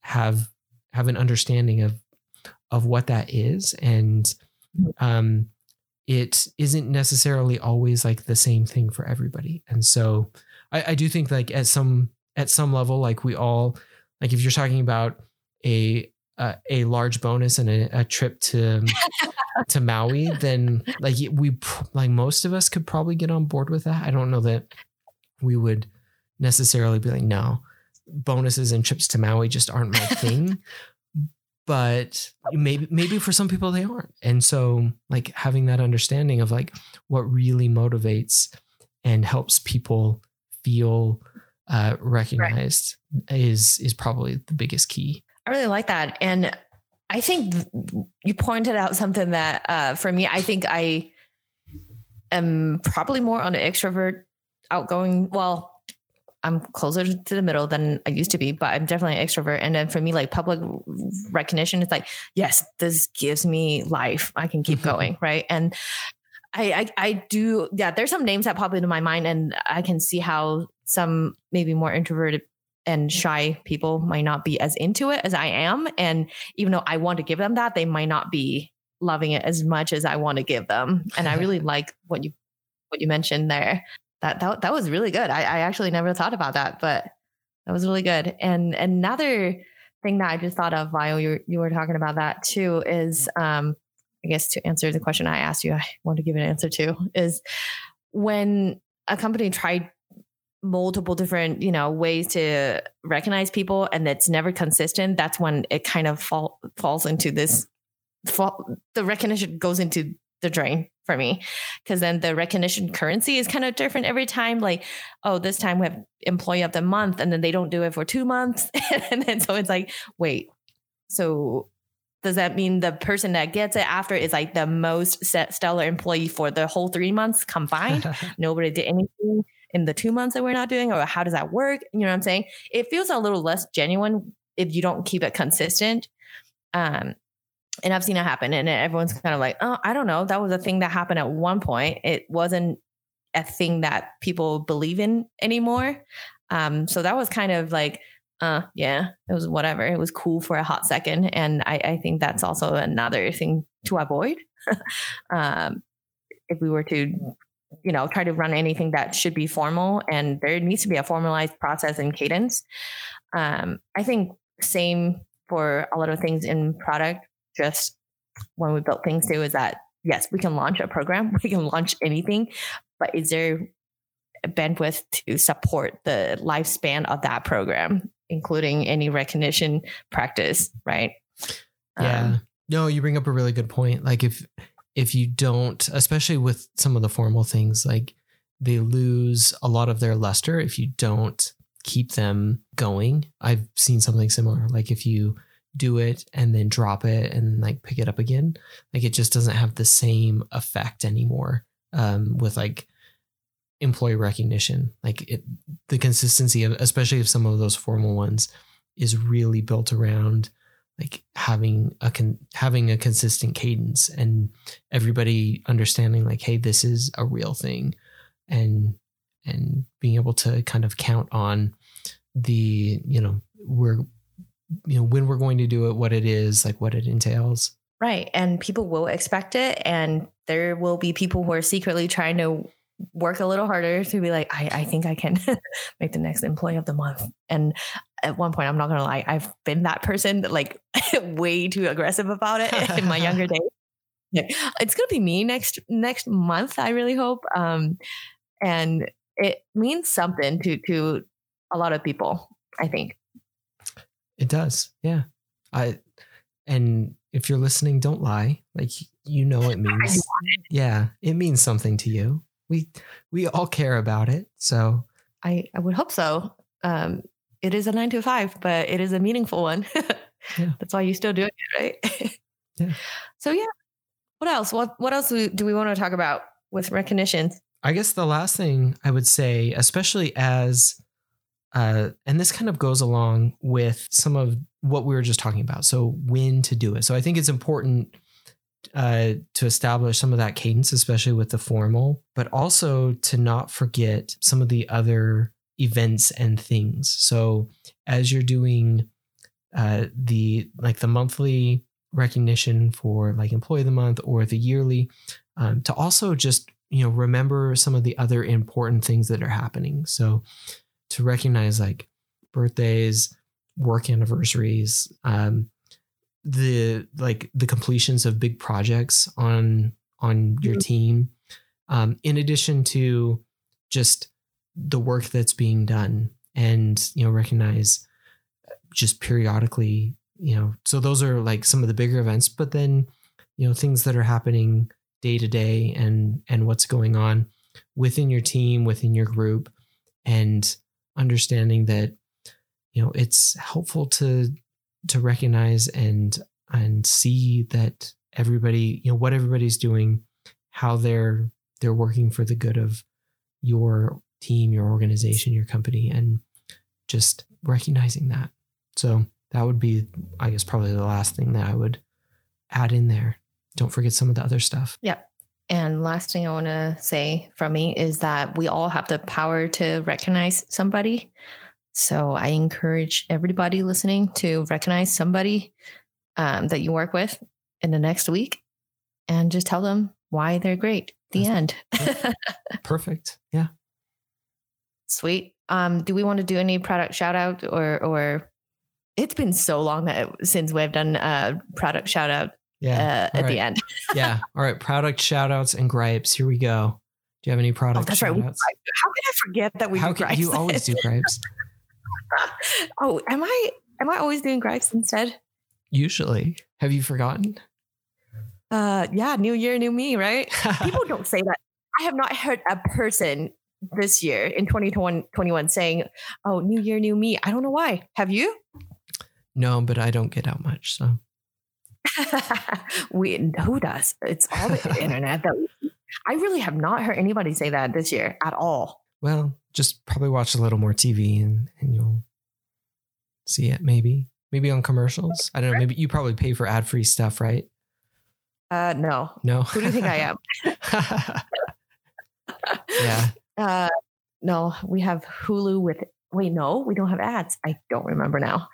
have have an understanding of of what that is and um it isn't necessarily always like the same thing for everybody. And so I, I do think like at some at some level, like we all like if you're talking about a a large bonus and a, a trip to to Maui, then like we like most of us could probably get on board with that. I don't know that we would necessarily be like, no, bonuses and trips to Maui just aren't my thing but maybe maybe for some people they aren't and so like having that understanding of like what really motivates and helps people feel uh, recognized right. is is probably the biggest key i really like that and i think you pointed out something that uh, for me i think i am probably more on the extrovert outgoing well I'm closer to the middle than I used to be, but I'm definitely an extrovert. And then for me, like public recognition, it's like, yes, this gives me life. I can keep mm-hmm. going. Right. And I, I, I do, yeah, there's some names that pop into my mind and I can see how some maybe more introverted and shy people might not be as into it as I am. And even though I want to give them that, they might not be loving it as much as I want to give them. And I really like what you what you mentioned there that that, that was really good. I, I actually never thought about that, but that was really good. And another thing that I just thought of while you you were talking about that too is, um, I guess to answer the question I asked you, I want to give an answer to is when a company tried multiple different you know ways to recognize people and that's never consistent that's when it kind of fall, falls into this fall, the recognition goes into the drain for me. Because then the recognition currency is kind of different every time like oh this time we have employee of the month and then they don't do it for two months and then so it's like wait so does that mean the person that gets it after is like the most stellar employee for the whole three months combined? Nobody did anything in the two months that we're not doing or how does that work you know what i'm saying it feels a little less genuine if you don't keep it consistent um and I've seen it happen, and everyone's kind of like, "Oh, I don't know. That was a thing that happened at one point. It wasn't a thing that people believe in anymore." Um, so that was kind of like, uh, yeah, it was whatever. It was cool for a hot second, and I, I think that's also another thing to avoid. um, if we were to, you know, try to run anything that should be formal, and there needs to be a formalized process and cadence. Um, I think same for a lot of things in product. Just when we built things too, is that yes, we can launch a program, we can launch anything, but is there bandwidth to support the lifespan of that program, including any recognition practice, right? Yeah. Um, no, you bring up a really good point. Like if if you don't, especially with some of the formal things, like they lose a lot of their luster if you don't keep them going. I've seen something similar. Like if you do it and then drop it and like pick it up again, like it just doesn't have the same effect anymore. Um, with like employee recognition, like it, the consistency of, especially of some of those formal ones, is really built around like having a con- having a consistent cadence and everybody understanding like hey this is a real thing and and being able to kind of count on the you know we're you know when we're going to do it what it is like what it entails Right. And people will expect it. And there will be people who are secretly trying to work a little harder to be like, I, I think I can make the next employee of the month. And at one point, I'm not going to lie, I've been that person that like way too aggressive about it in my younger days. Yeah. It's going to be me next, next month. I really hope. Um, and it means something to, to a lot of people, I think. it does yeah i and if you're listening don't lie like you know it means yeah it means something to you we we all care about it so I, I would hope so. Um, it is a nine to five, but it is a meaningful one. Yeah. That's why you still doing it, right? Yeah. So yeah. What else? What what else do do we want to talk about with recognitions? I guess the last thing I would say, especially as, uh, and this kind of goes along with some of what we were just talking about. So, when to do it. So, I think it's important uh, to establish some of that cadence, especially with the formal, but also to not forget some of the other events and things. So, as you're doing uh, the like the monthly recognition for like employee of the month or the yearly, um, to also just you know remember some of the other important things that are happening so to recognize like birthdays work anniversaries um the like the completions of big projects on on your Mhm. team um in addition to just the work that's being done and you know recognize just periodically you know so those are like some of the bigger events but then you know things that are happening day to day and and what's going on within your team within your group and understanding that you know it's helpful to to recognize and and see that everybody you know what everybody's doing how they're they're working for the good of your team your organization your company and just recognizing that so that would be i guess probably the last thing that i would add in there don't forget some of the other stuff Yep. And last thing I want to say from me is that we all have the power to recognize somebody. So I encourage everybody listening to recognize somebody um, that you work with in the next week and just tell them why they're great. The end. perfect yeah Sweet. Um, do we want to do any product shout out or or it's been so long that since we've done a product shout out yeah uh, at right. the end. yeah. All right. Product shout outs and gripes. Here we go. Do you have any product Oh, that's right. We, shout outs? how can I forget that we How do can gripes? you always do gripes? oh, am I am I always doing gripes instead? Usually. Have you forgotten? Uh yeah, new year, new me, right? People don't say that. I have not heard a person this year in 2021 saying, "Oh, new year, new me." I don't know why. Have you? no, but I don't get out much. So we who does? It's all the internet that we, I really have not heard anybody say that this year at all. Well, just probably watch a little more TV and, and you'll see it maybe. Maybe on commercials. I don't know. Maybe you probably pay for ad free stuff, right? Uh no. No. Who do you think I am? yeah. Uh no, we have Hulu with wait, no, we don't have ads. I don't remember now.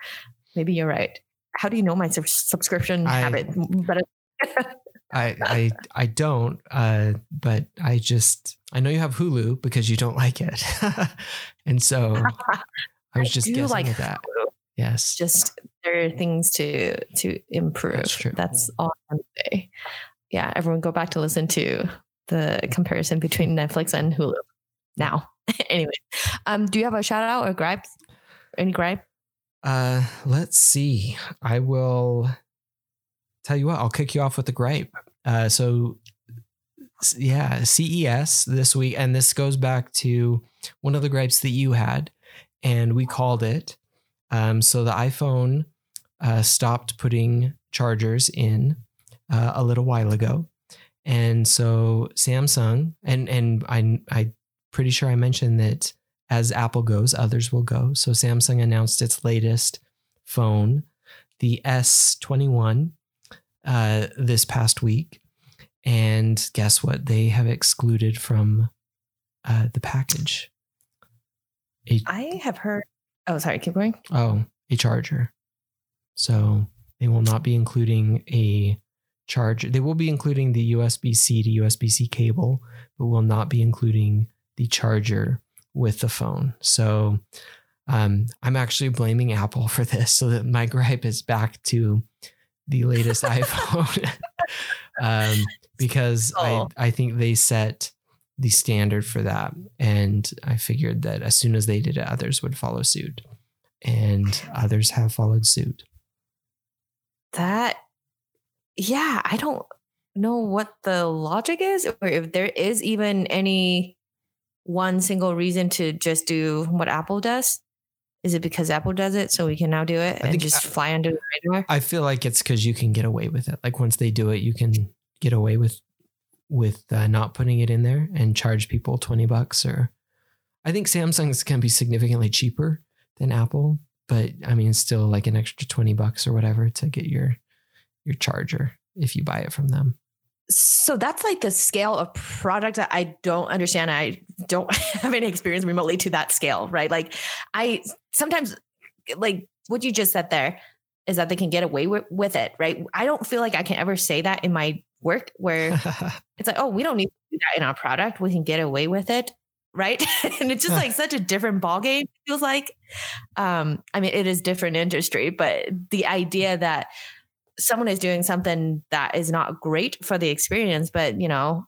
Maybe you're right. How do you know my sub- subscription I- habit? But I I I don't. Uh, but I just I know you have Hulu because you don't like it, and so I was just do guessing like at that. Hulu. Yes. just there are things to to improve. That's true. That's all I'm say. Yeah, everyone go back to listen to the comparison between Netflix and Hulu now. anyway, um, do you have a shout out or gripe? Any gripe? Uh, let's see. I will tell you what. I'll kick you off with the gripe. Uh, so yeah, CES this week, and this goes back to one of the gripes that you had, and we called it. Um, so the iPhone uh, stopped putting chargers in uh, a little while ago, and so Samsung and and I I pretty sure I mentioned that as Apple goes, others will go. So Samsung announced its latest phone, the S21, uh, this past week. And guess what? They have excluded from uh, the package. A, I have heard. Oh, sorry. Keep going. oh, a charger. So they will not be including a charger. They will be including the USB C to USB C cable, but will not be including the charger with the phone. So um, I'm actually blaming Apple for this so that my gripe is back to the latest iPhone um, because Oh. I, I think they set the standard for that. And I figured that as soon as they did it, others would follow suit. And others have followed suit. That, yeah, I don't know what the logic is, or if there is even any one single reason to just do what Apple does. Is it because Apple does it, so we can now do it I and just fly under the radar? I feel like it's because you can get away with it. Like once they do it, you can get away with with uh, not putting it in there and charge people 20 bucks or I think Samsung's can be significantly cheaper than Apple, but I mean it's still like an extra 20 bucks or whatever to get your your charger if you buy it from them. So that's like the scale of product that I don't understand. I don't have any experience remotely to that scale, right? Like I sometimes like what you just said there is that they can get away with, with it, right? I don't feel like I can ever say that in my work where it's like, oh, we don't need to do that in our product. We can get away with it. Right. and it's just like such a different ballgame, it feels like. Um, I mean, it is different industry, but the idea that someone is doing something that is not great for the experience, but you know,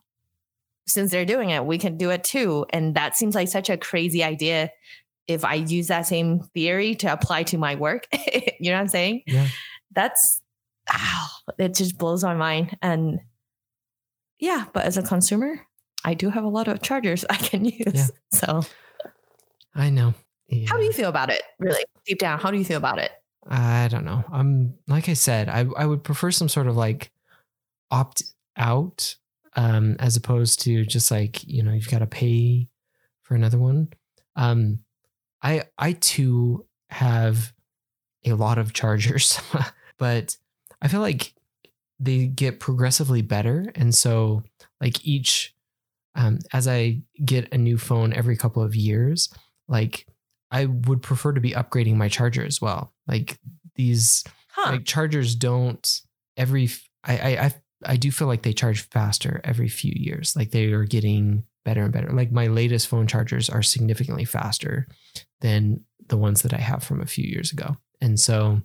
since they're doing it, we can do it too. And that seems like such a crazy idea if I use that same theory to apply to my work. you know what I'm saying? Yeah. That's wow, it just blows my mind. And yeah, but as a consumer, I do have a lot of chargers I can use. Yeah. So I know. how do you feel about it? Really deep down, how do you feel about it? I don't know. I'm like I said, I I would prefer some sort of like opt out um as opposed to just like, you know, you've got to pay for another one. Um I I too have a lot of chargers, but I feel like they get progressively better and so like each um as I get a new phone every couple of years, like I would prefer to be upgrading my charger as well. Like these Huh. like chargers don't every I I I do feel like they charge faster every few years. Like they are getting better and better. Like my latest phone chargers are significantly faster than the ones that I have from a few years ago. And so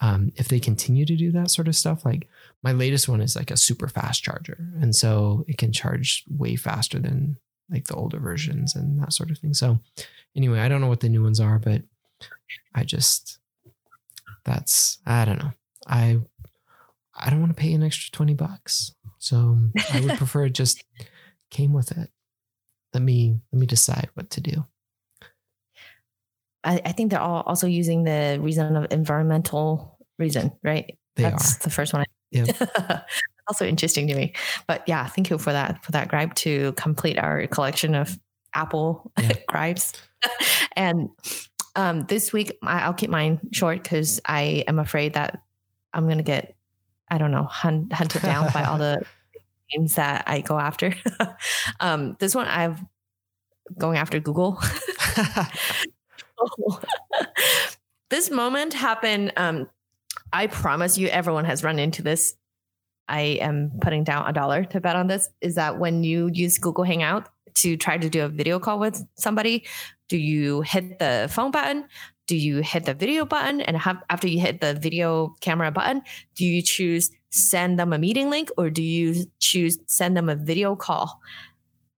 um, if they continue to do that sort of stuff, like my latest one is like a super fast charger. And so it can charge way faster than like the older versions and that sort of thing. So anyway, I don't know what the new ones are, but I just that's I don't know. I I don't want to pay an extra 20 bucks. So I would prefer it just came with it. Let me let me decide what to do. I, I think they're all also using the reason of environmental reason, right? They That's are. the first one. Yep. Also interesting to me. But yeah, thank you for that for that gripe to complete our collection of Apple Yeah. gripes. and um, this week I'll keep mine short because I am afraid that I'm gonna get I don't know hunt, hunted down by all the names that I go after. um, this one I'm going after Google. this moment happened. Um, I promise you, everyone has run into this. I am putting down a dollar to bet on this. Is that when you use Google Hangout to try to do a video call with somebody, do you hit the phone button? do you hit the video button and have after you hit the video camera button do you choose send them a meeting link or do you choose send them a video call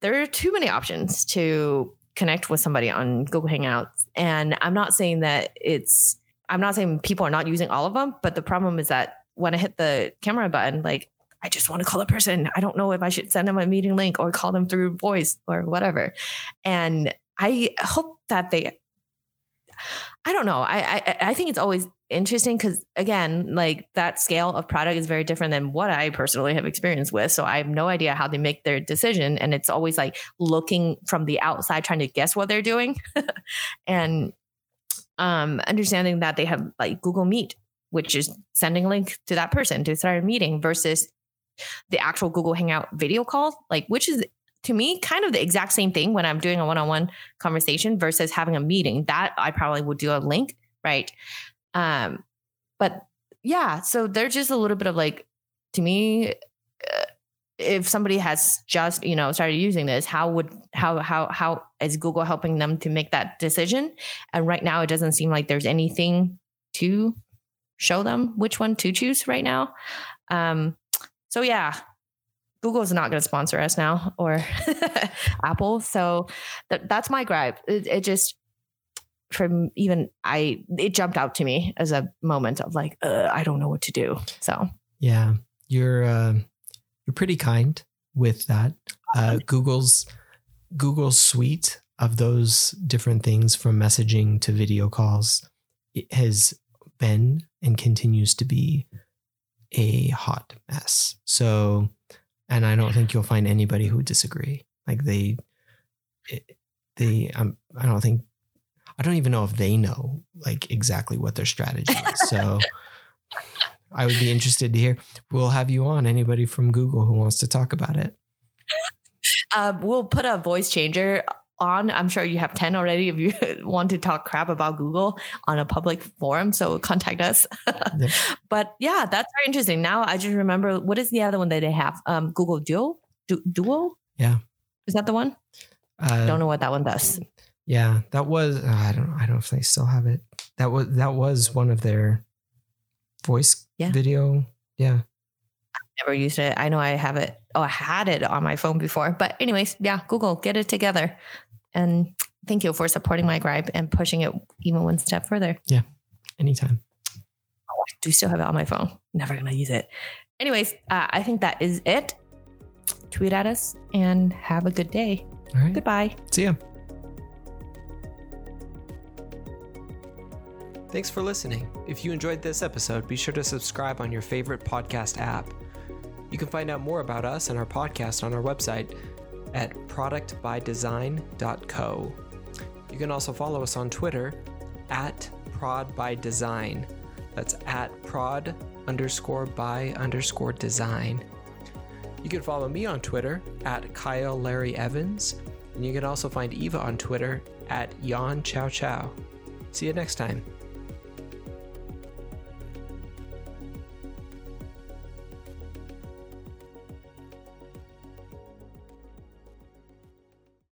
there are too many options to connect with somebody on google hangouts and i'm not saying that it's i'm not saying people are not using all of them but the problem is that when i hit the camera button like I just want to call a person. I don't know if I should send them a meeting link or call them through voice or whatever. And I hope that they I don't know. I I, I think it's always interesting because again, like that scale of product is very different than what I personally have experience with. So I have no idea how they make their decision, and it's always like looking from the outside, trying to guess what they're doing, and um, understanding that they have like Google Meet, which is sending a link to that person to start a meeting, versus the actual Google Hangout video call, like which is to me kind of the exact same thing when I'm doing a one-on-one conversation versus having a meeting. That I probably would do a link, right? Um, but yeah, so there's just a little bit of like to me. Uh, if somebody has just you know started using this how would how how how is google helping them to make that decision and right now it doesn't seem like there's anything to show them which one to choose right now um so yeah, Google's not going to sponsor us now or Apple. So th- that's my gripe. It, it, just from even I it jumped out to me as a moment of like uh, I don't know what to do. So yeah, you're uh, you're pretty kind with that. Uh, Google's Google's suite of those different things from messaging to video calls has been and continues to be a hot mess. So, and I don't think you'll find anybody who would disagree. Like they, they, um, I don't think, I don't even know if they know like exactly what their strategy is. So, I would be interested to hear. We'll have you on. Anybody from Google who wants to talk about it. Uh, we'll put a voice changer on. I'm sure you have 10 already if you want to talk crap about Google on a public forum. So contact us. yeah. But yeah, that's very interesting. Now I just remember what is the other one that they have? Um, Google Duo? Du- Duo? Yeah. Is that the one? Uh, don't know what that one does. Yeah, that was uh, I don't I don't know if they still have it. That was that was one of their voice video. yeah. video. Yeah never used it. I know I have it. Oh, I had it on my phone before. But anyways, yeah, Google, get it together. And thank you for supporting my gripe and pushing it even one step further. Yeah, anytime. Oh, I do still have it on my phone. Never going to use it. Anyways, uh, I think that is it. Tweet at us and have a good day. All right. Goodbye. See ya. Thanks for listening. If you enjoyed this episode, be sure to subscribe on your favorite podcast app. You can find out more about us and our podcast on our website at productbydesign.co. You can also follow us on Twitter at prodbydesign. That's at prod underscore by underscore design. You can follow me on Twitter at Kyle Larry Evans, and you can also find Eva on Twitter at Yan Chow Chow. See you next time.